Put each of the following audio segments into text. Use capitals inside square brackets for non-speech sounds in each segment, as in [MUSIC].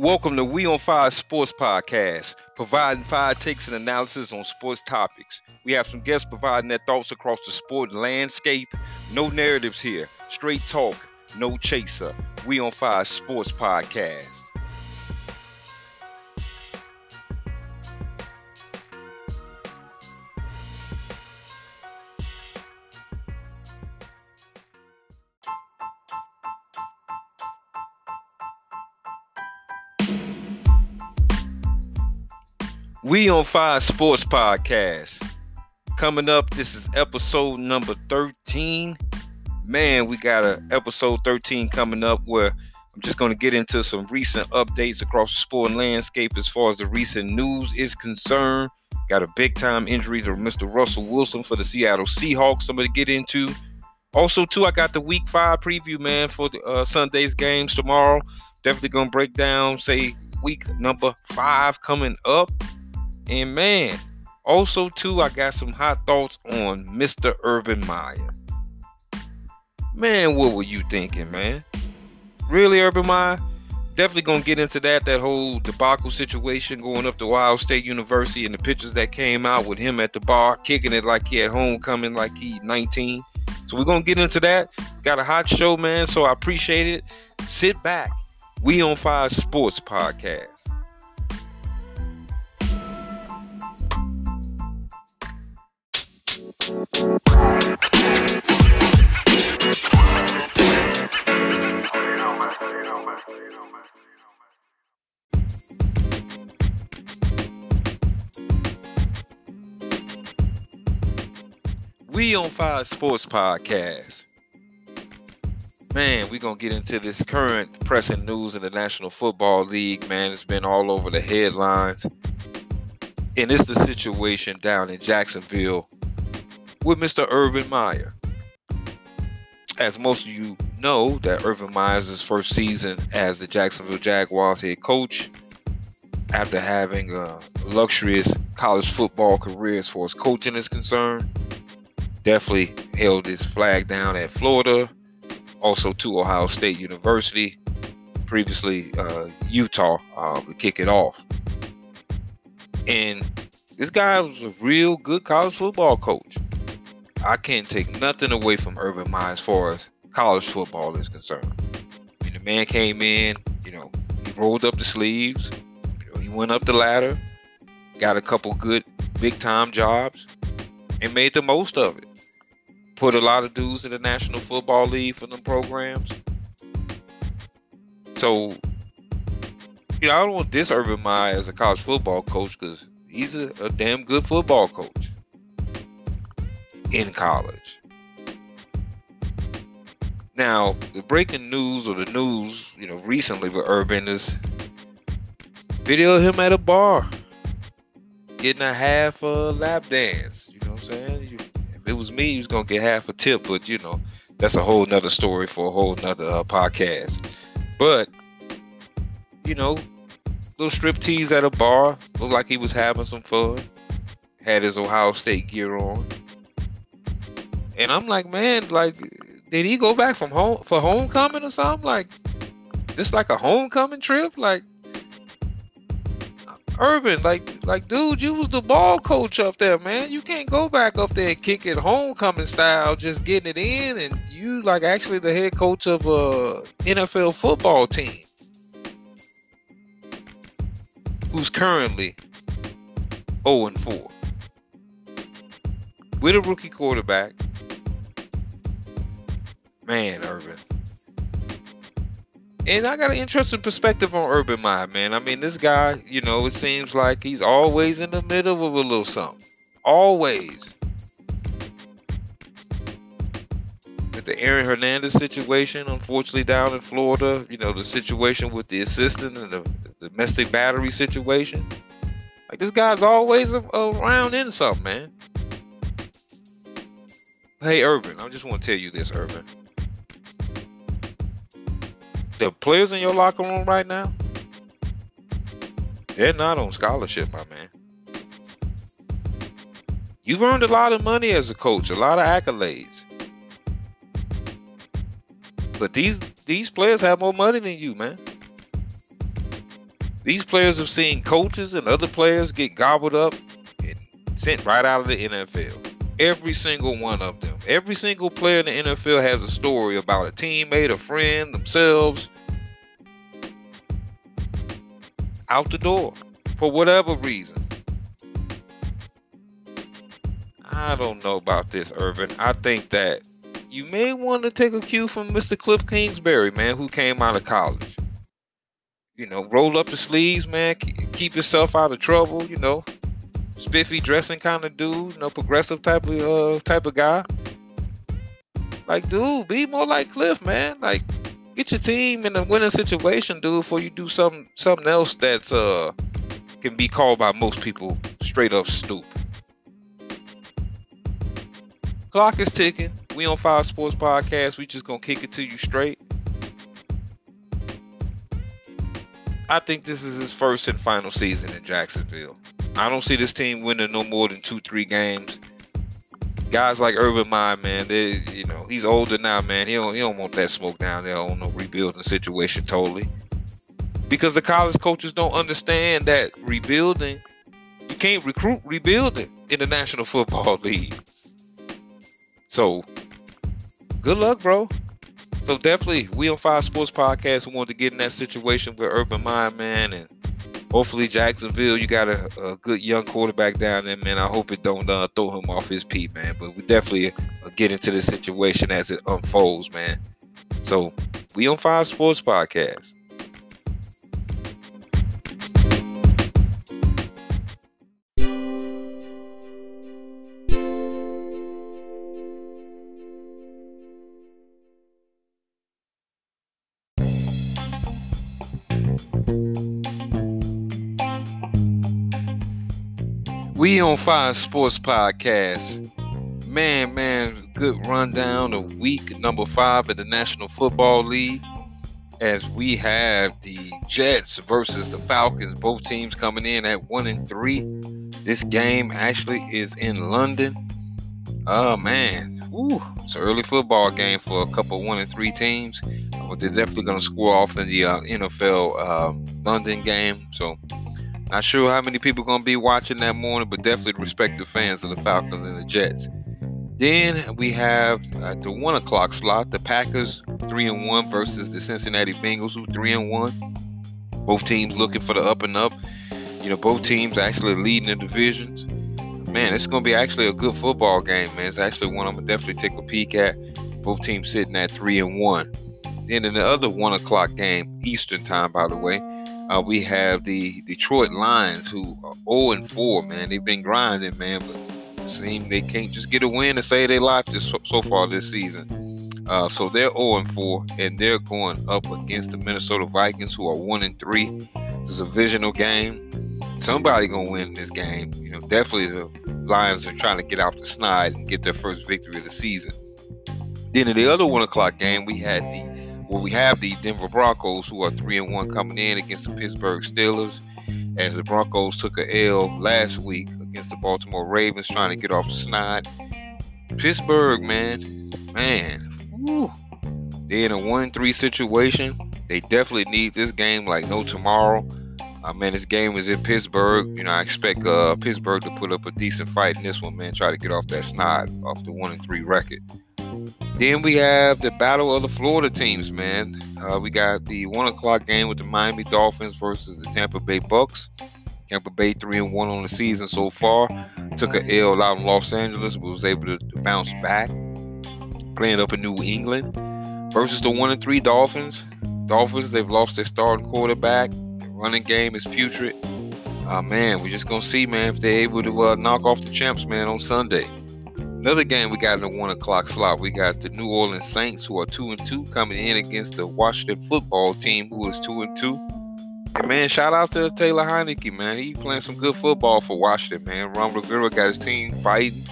Welcome to We on Fire Sports Podcast, providing fire takes and analysis on sports topics. We have some guests providing their thoughts across the sport landscape. No narratives here, straight talk, no chaser. We on Fire Sports Podcast. We on Fire Sports Podcast. Coming up, this is episode number 13. Man, we got a episode 13 coming up where I'm just going to get into some recent updates across the sport landscape as far as the recent news is concerned. Got a big time injury to Mr. Russell Wilson for the Seattle Seahawks. I'm going to get into. Also, too, I got the week five preview, man, for the, uh, Sunday's games tomorrow. Definitely going to break down, say, week number five coming up. And man, also too, I got some hot thoughts on Mr. Urban Meyer. Man, what were you thinking, man? Really, Urban Meyer? Definitely gonna get into that, that whole debacle situation going up to Ohio State University and the pictures that came out with him at the bar, kicking it like he had homecoming, like he 19. So we're gonna get into that. Got a hot show, man. So I appreciate it. Sit back. We on Fire Sports Podcast. We on Fire Sports Podcast. Man, we're gonna get into this current pressing news in the National Football League. Man, it's been all over the headlines. And it's the situation down in Jacksonville with Mr. Urban Meyer. As most of you know, that Urban Meyer's first season as the Jacksonville Jaguars head coach after having a luxurious college football career as far as coaching is concerned. Definitely held his flag down at Florida, also to Ohio State University, previously uh, Utah uh, to kick it off. And this guy was a real good college football coach. I can't take nothing away from Urban Meyer as far as college football is concerned. I mean, the man came in, you know, he rolled up the sleeves, you know, he went up the ladder, got a couple good big time jobs, and made the most of it. Put a lot of dudes in the National Football League for them programs. So, you know, I don't want this Urban Meyer as a college football coach because he's a, a damn good football coach in college. Now, the breaking news or the news, you know, recently with Urban is video of him at a bar getting a half a lap dance. You it was me, he was gonna get half a tip, but you know, that's a whole nother story for a whole nother uh, podcast. But you know, little strip tease at a bar, looked like he was having some fun. Had his Ohio State gear on. And I'm like, man, like, did he go back from home for homecoming or something? Like, this like a homecoming trip? Like, Urban, like, like, dude, you was the ball coach up there, man. You can't go back up there and kick it homecoming style, just getting it in, and you like actually the head coach of a NFL football team, who's currently 0 and 4 with a rookie quarterback Man, Urban. And I got an interesting perspective on Urban Meyer, man. I mean, this guy, you know, it seems like he's always in the middle of a little something. Always. With the Aaron Hernandez situation, unfortunately, down in Florida, you know, the situation with the assistant and the, the domestic battery situation. Like, this guy's always around in something, man. Hey, Urban, I just want to tell you this, Urban the players in your locker room right now, they're not on scholarship, my man. You've earned a lot of money as a coach, a lot of accolades. But these these players have more money than you, man. These players have seen coaches and other players get gobbled up and sent right out of the NFL. Every single one of them. Every single player in the NFL has a story about a teammate, a friend, themselves. Out the door for whatever reason. I don't know about this, Urban. I think that you may want to take a cue from Mr. Cliff Kingsbury, man, who came out of college. You know, roll up the sleeves, man. Keep yourself out of trouble. You know, spiffy dressing kind of dude. You know, progressive type of uh, type of guy. Like, dude, be more like Cliff, man. Like, get your team in a winning situation, dude, before you do something something else that's uh can be called by most people straight up stupid. Clock is ticking. We on Fire Sports Podcast. We just gonna kick it to you straight. I think this is his first and final season in Jacksonville. I don't see this team winning no more than two, three games. Guys like Urban Meyer, man, they, you know, he's older now, man. He don't, he don't want that smoke down there on no rebuilding situation totally. Because the college coaches don't understand that rebuilding, you can't recruit rebuilding in the National Football [LAUGHS] League. So, good luck, bro. So definitely, we on Fire Sports Podcast. Wanted to get in that situation with Urban Meyer, man, and hopefully Jacksonville, you got a, a, good young quarterback down there, man. I hope it don't uh, throw him off his feet, man. But we definitely uh, get into the situation as it unfolds, man. So we on Fire Sports Podcast. We on Fire Sports Podcast. Man, man, good rundown of week number five of the National Football League. As we have the Jets versus the Falcons, both teams coming in at one and three. This game actually is in London. Oh man, Ooh, it's an early football game for a couple one and three teams. But they're definitely going to score off in the uh, NFL uh, London game. So not sure how many people to be watching that morning, but definitely respect the fans of the Falcons and the Jets. Then we have at uh, the one o'clock slot the Packers three and one versus the Cincinnati Bengals who three and one. Both teams looking for the up and up. You know, both teams actually leading the divisions. Man, it's to be actually a good football game, man. It's actually one I'm gonna definitely take a peek at. Both teams sitting at three and one. Then in the other one o'clock game, Eastern time, by the way, uh, we have the Detroit Lions who are 0 and 4, man. They've been grinding, man, but seem they can't just get a win and save their life this, so far this season. Uh, so they're 0 and 4, and they're going up against the Minnesota Vikings, who are 1 and 3. This is a visional game. Somebody gonna win this game. You know, definitely the Lions are trying to get off the snide and get their first victory of the season. Then in the other one o'clock game, we had the well, we have the Denver Broncos who are three and one coming in against the Pittsburgh Steelers, as the Broncos took a L last week against the Baltimore Ravens, trying to get off the snide. Pittsburgh, man, man, whew, they're in a one three situation. They definitely need this game like no tomorrow. Uh, man, this game is in Pittsburgh. You know, I expect uh, Pittsburgh to put up a decent fight in this one, man. Try to get off that snide, off the one and three record. Then we have the battle of the Florida teams, man. Uh, we got the one o'clock game with the Miami Dolphins versus the Tampa Bay Bucks. Tampa Bay three and one on the season so far. Took a L out in Los Angeles, but was able to bounce back, playing up in New England versus the one and three Dolphins. Dolphins they've lost their starting quarterback. Running game is putrid. Uh, man, we're just gonna see, man, if they're able to uh, knock off the champs, man, on Sunday. Another game we got in the one o'clock slot. We got the New Orleans Saints, who are two and two, coming in against the Washington Football Team, who is two and two. And man, shout out to Taylor Heinicke, man. He playing some good football for Washington, man. Ron Rivera got his team fighting.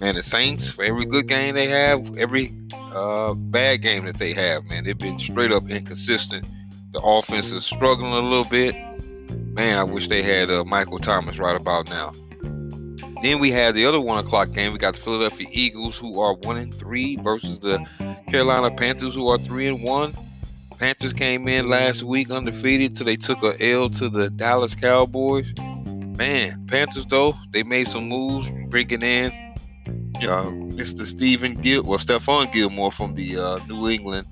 Man, the Saints, for every good game they have, every uh, bad game that they have, man, they've been straight up inconsistent. The offense is struggling a little bit. Man, I wish they had uh, Michael Thomas right about now. Then we have the other one o'clock game. We got the Philadelphia Eagles, who are one and three, versus the Carolina Panthers, who are three and one. Panthers came in last week undefeated till they took a L to the Dallas Cowboys. Man, Panthers though they made some moves, bringing in uh, Mr. Stephen Gil, well Stephon Gilmore from the uh, New England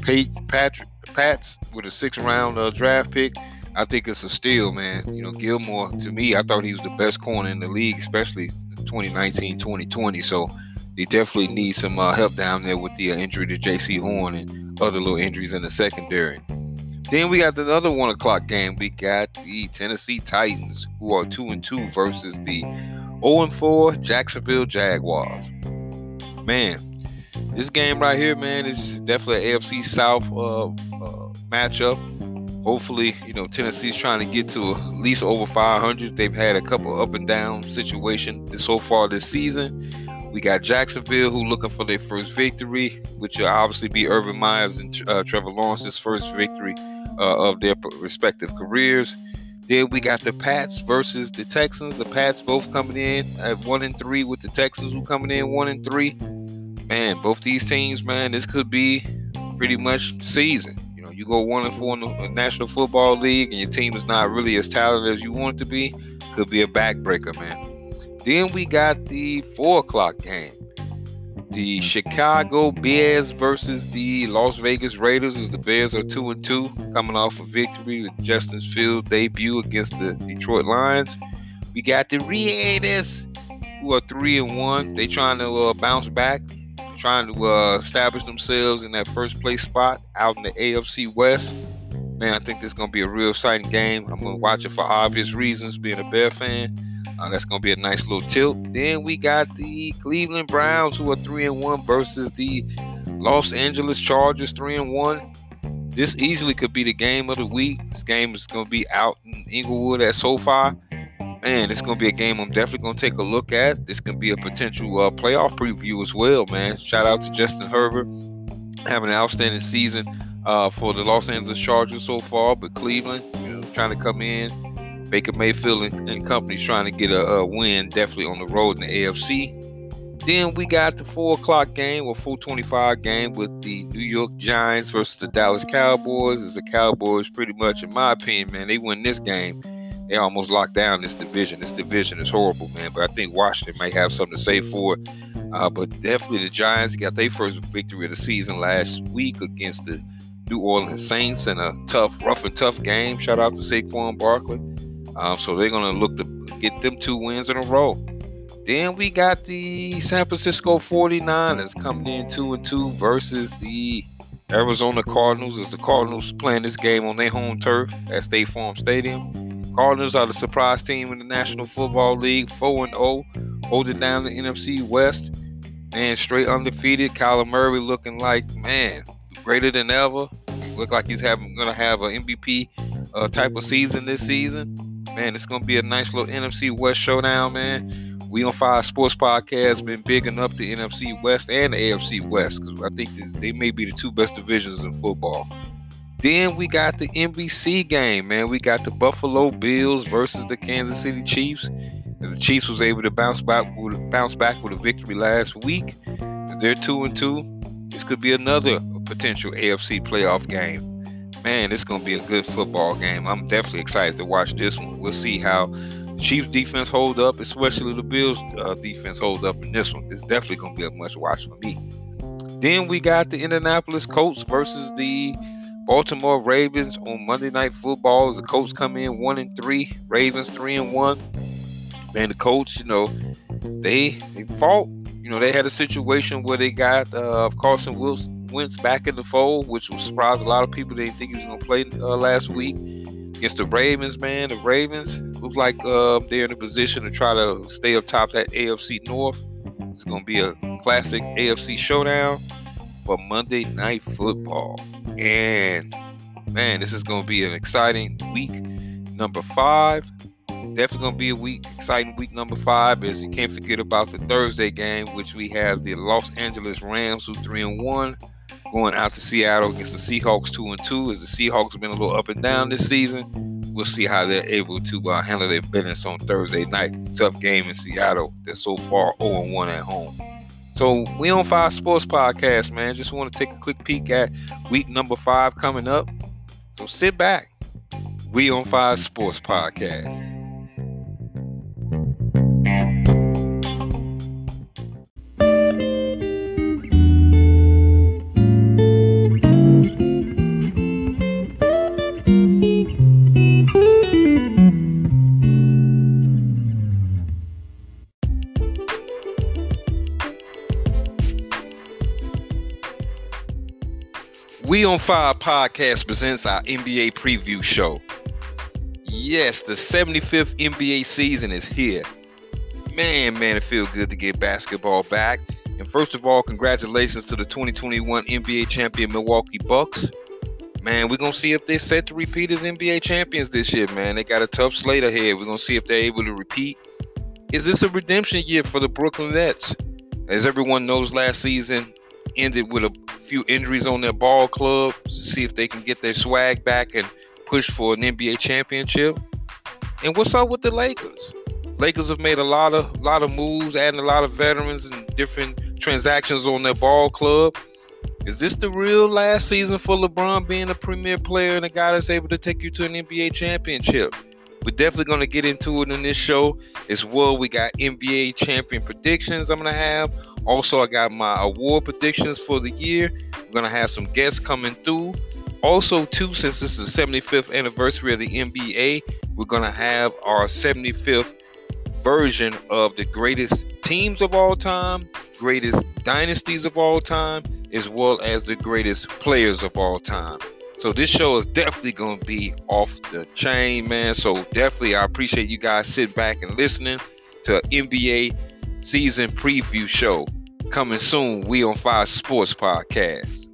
Patriot Pats with a six round uh, draft pick. I think it's a steal, man. You know, Gilmore to me, I thought he was the best corner in the league, especially 2019, 2020. So they definitely need some uh, help down there with the uh, injury to Jaycee Horn and other little injuries in the secondary. Then we got the other one o'clock game. We got the Tennessee Titans, who are two and two, versus the 0 and 4 Jacksonville Jaguars. Man, this game right here, man, is definitely an AFC South uh, uh, matchup. Hopefully, you know Tennessee's trying to get to at least over 500. They've had a couple up and down situations so far this season. We got Jacksonville who looking for their first victory, which will obviously be Urban Meyer's and uh, Trevor Lawrence's first victory uh, of their respective careers. Then we got the Pats versus the Texans. The Pats both coming in at one and three, with the Texans who coming in one and three. Man, both these teams, man, this could be pretty much season. You know, you go one and four in the National Football League, and your team is not really as talented as you want it to be. Could be a backbreaker, man. Then we got the four o'clock game the Chicago Bears versus the Las Vegas Raiders as the Bears are two and two, coming off a victory with Justin Fields debut against the Detroit Lions. We got the Raiders who are three and one. They trying to uh, bounce back, trying to uh, establish themselves in that first place spot out in the AFC West. Man, I think this is gonna be a real exciting game. I'm gonna watch it for obvious reasons, being a Bear fan. Uh, that's gonna be a nice little tilt. Then we got the Cleveland Browns who are three and one versus the Los Angeles Chargers three and one. This easily could be the game of the week. This game is gonna be out in Inglewood at SoFi. Man, it's gonna be a game I'm definitely gonna take a look at. This can be a potential uh, playoff preview as well, man. Shout out to Justin Herbert having an outstanding season uh, for the Los Angeles Chargers so far, but Cleveland, you know, trying to come in Baker Mayfield and, and companies trying to get a, a, win definitely on the road in the AFC. Then we got the four o'clock game or 425 game with the New York Giants versus the Dallas Cowboys. As the Cowboys, pretty much, in my opinion, man, they win this game. They almost locked down this division. This division is horrible, man. But I think Washington may have something to say for it. Uh, but definitely the Giants got their first victory of the season last week against the New Orleans Saints in a tough, rough and tough game. Shout out to Saquon Barkley. Um, so they're going to look to get them two wins in a row. Then we got the San Francisco 49ers coming in 2 and 2 versus the Arizona Cardinals as the Cardinals playing this game on their home turf at State Farm Stadium. Cardinals are the surprise team in the National Football League, 4 and 0, holding down the NFC West. Man, straight undefeated. Kyler Murray looking like, man, greater than ever. Look like he's having gonna have an MVP uh, type of season this season man, it's gonna be a nice little NFC West showdown, man. We on Fire Sports Podcast been bigging up the NFC West and the AFC West because I think they may be the two best divisions in football. Then we got the NBC game, man. We got the Buffalo Bills versus the Kansas City Chiefs. The Chiefs was able to bounce back with bounce back with a victory last week. They're two and two. This could be another potential AFC playoff game man, it's going to be a good football game. I'm definitely excited to watch this one. We'll see how the Chiefs defense hold up, especially the Bills uh, defense hold up in this one. It's definitely going to be a much watch for me. Then we got the Indianapolis Colts versus the Baltimore Ravens on Monday Night Football. As the Colts come in one and three, Ravens three and one. Man, the Colts, you know, they they fought. You know, they had a situation where they got uh, Carson Wilson Wentz back in the fold, which will surprise a lot of people. They didn't think he was going to play uh, last week against the Ravens. Man, the Ravens look like uh, they're in a position to try to stay up top that AFC North. It's going to be a classic AFC showdown for Monday Night Football, and man, this is going to be an exciting week. Number five, definitely going to be a week, exciting week number five. As you can't forget about the Thursday game, which we have the Los Angeles Rams, who three and one, going out to Seattle against the Seahawks two and two. As the Seahawks have been a little up and down this season, we'll see how they're able to uh, handle their business on Thursday night. Tough game in Seattle. They're so far 0 and 1 at home. So we on Fire Sports Podcast, man. Just want to take a quick peek at week number five coming up. So sit back. We on Fire Sports Podcast. On Fire podcast presents our NBA preview show. Yes, the 75th NBA season is here. Man, man, it feels good to get basketball back. And first of all, congratulations to the 2021 NBA champion Milwaukee Bucks. Man, we're going to see if they're set to repeat as NBA champions this year, man. They got a tough slate ahead. We're going to see if they're able to repeat. Is this a redemption year for the Brooklyn Nets? As everyone knows, last season ended with a few injuries on their ball club see if they can get their swag back and push for an NBA championship. And what's up with the Lakers? Lakers have made a lot of lot of moves, adding a lot of veterans and different transactions on their ball club. Is this the real last season for LeBron being a premier player and a guy that's able to take you to an NBA championship? We're definitely going to get into it in this show as well. We got NBA champion predictions I'm going to have. Also, I got my award predictions for the year. We're to have some guests coming through. Also, too, since this is the 75th anniversary of the NBA, we're to have our 75th version of the greatest teams of all time, greatest dynasties of all time, as well as the greatest players of all time. So this show is definitely going to be off the chain, man. So definitely, I appreciate you guys sitting back and listening to NBA season preview show coming soon. We on Fire Sports Podcast.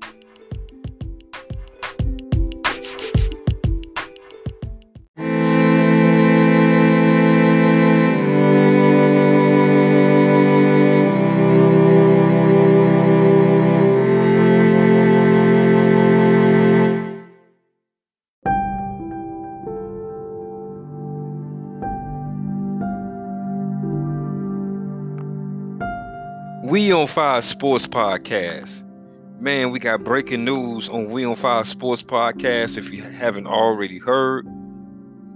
We on Fire Sports Podcast. Man, we got breaking news on We on Fire Sports Podcast. If you haven't already heard,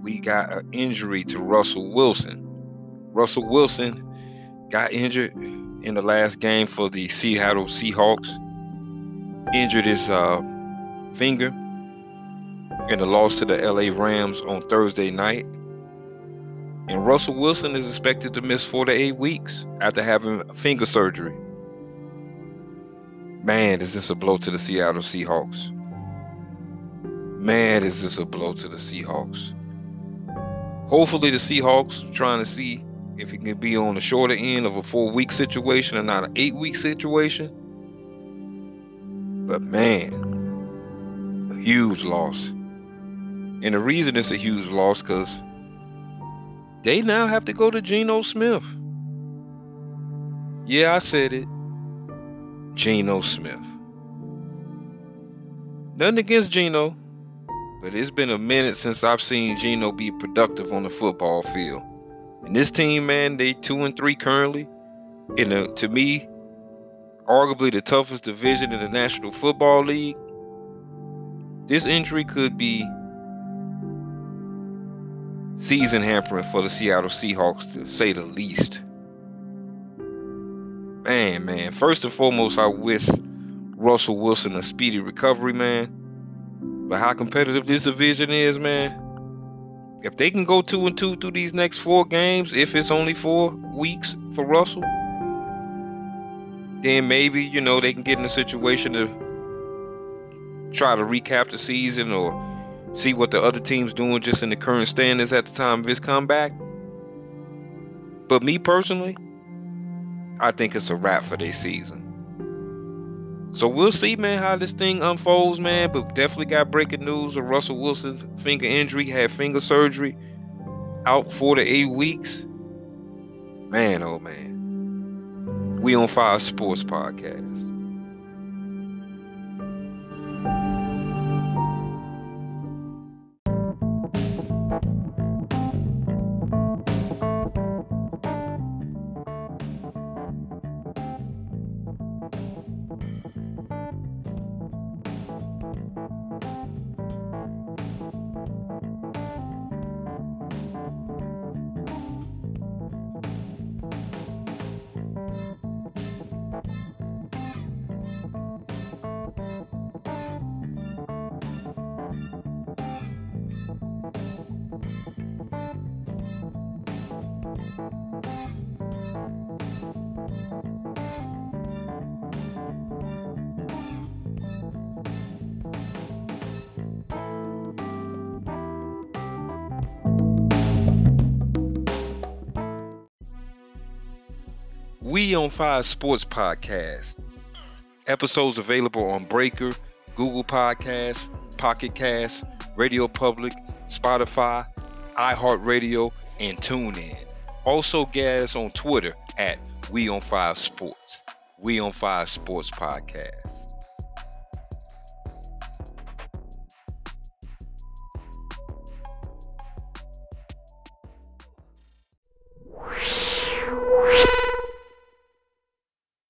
we got an injury to Russell Wilson. Russell Wilson got injured in the last game for the Seattle Seahawks. Injured his uh, finger in the loss to the LA Rams on Thursday night. And Russell Wilson is expected to miss four to eight weeks after having finger surgery. Man, is this a blow to the Seattle Seahawks? Man, is this a blow to the Seahawks? Hopefully, the Seahawks trying to see if it can be on the shorter end of a four week situation and not an eight week situation. But man, a huge loss. And the reason it's a huge loss because they now have to go to Geno Smith. Yeah, I said it. Geno Smith. Nothing against Geno, but it's been a minute since I've seen Geno be productive on the football field. And this team, man, they two and three currently. In a, to me, arguably the toughest division in the National Football League. This injury could be season hampering for the Seattle Seahawks, to say the least. Man, man. First and foremost, I wish Russell Wilson a speedy recovery, man. But how competitive this division is, man. If they can go two and two through these next four games, if it's only four weeks for Russell, then maybe, you know, they can get in a situation to try to recap the season or see what the other team's doing just in the current standings at the time of his comeback. But me personally, I think it's a wrap for this season. So we'll see, man, how this thing unfolds, man. But definitely got breaking news of Russell Wilson's finger injury, had finger surgery, out four to eight weeks. Man, oh man. We on Fire Sports Podcast. We on Fire Sports Podcast. Episodes available on Breaker, Google Podcasts, Pocket Cast, Radio Public, Spotify, iHeartRadio, and TuneIn. Also, us on Twitter at We on Fire Sports. We on Fire Sports Podcast.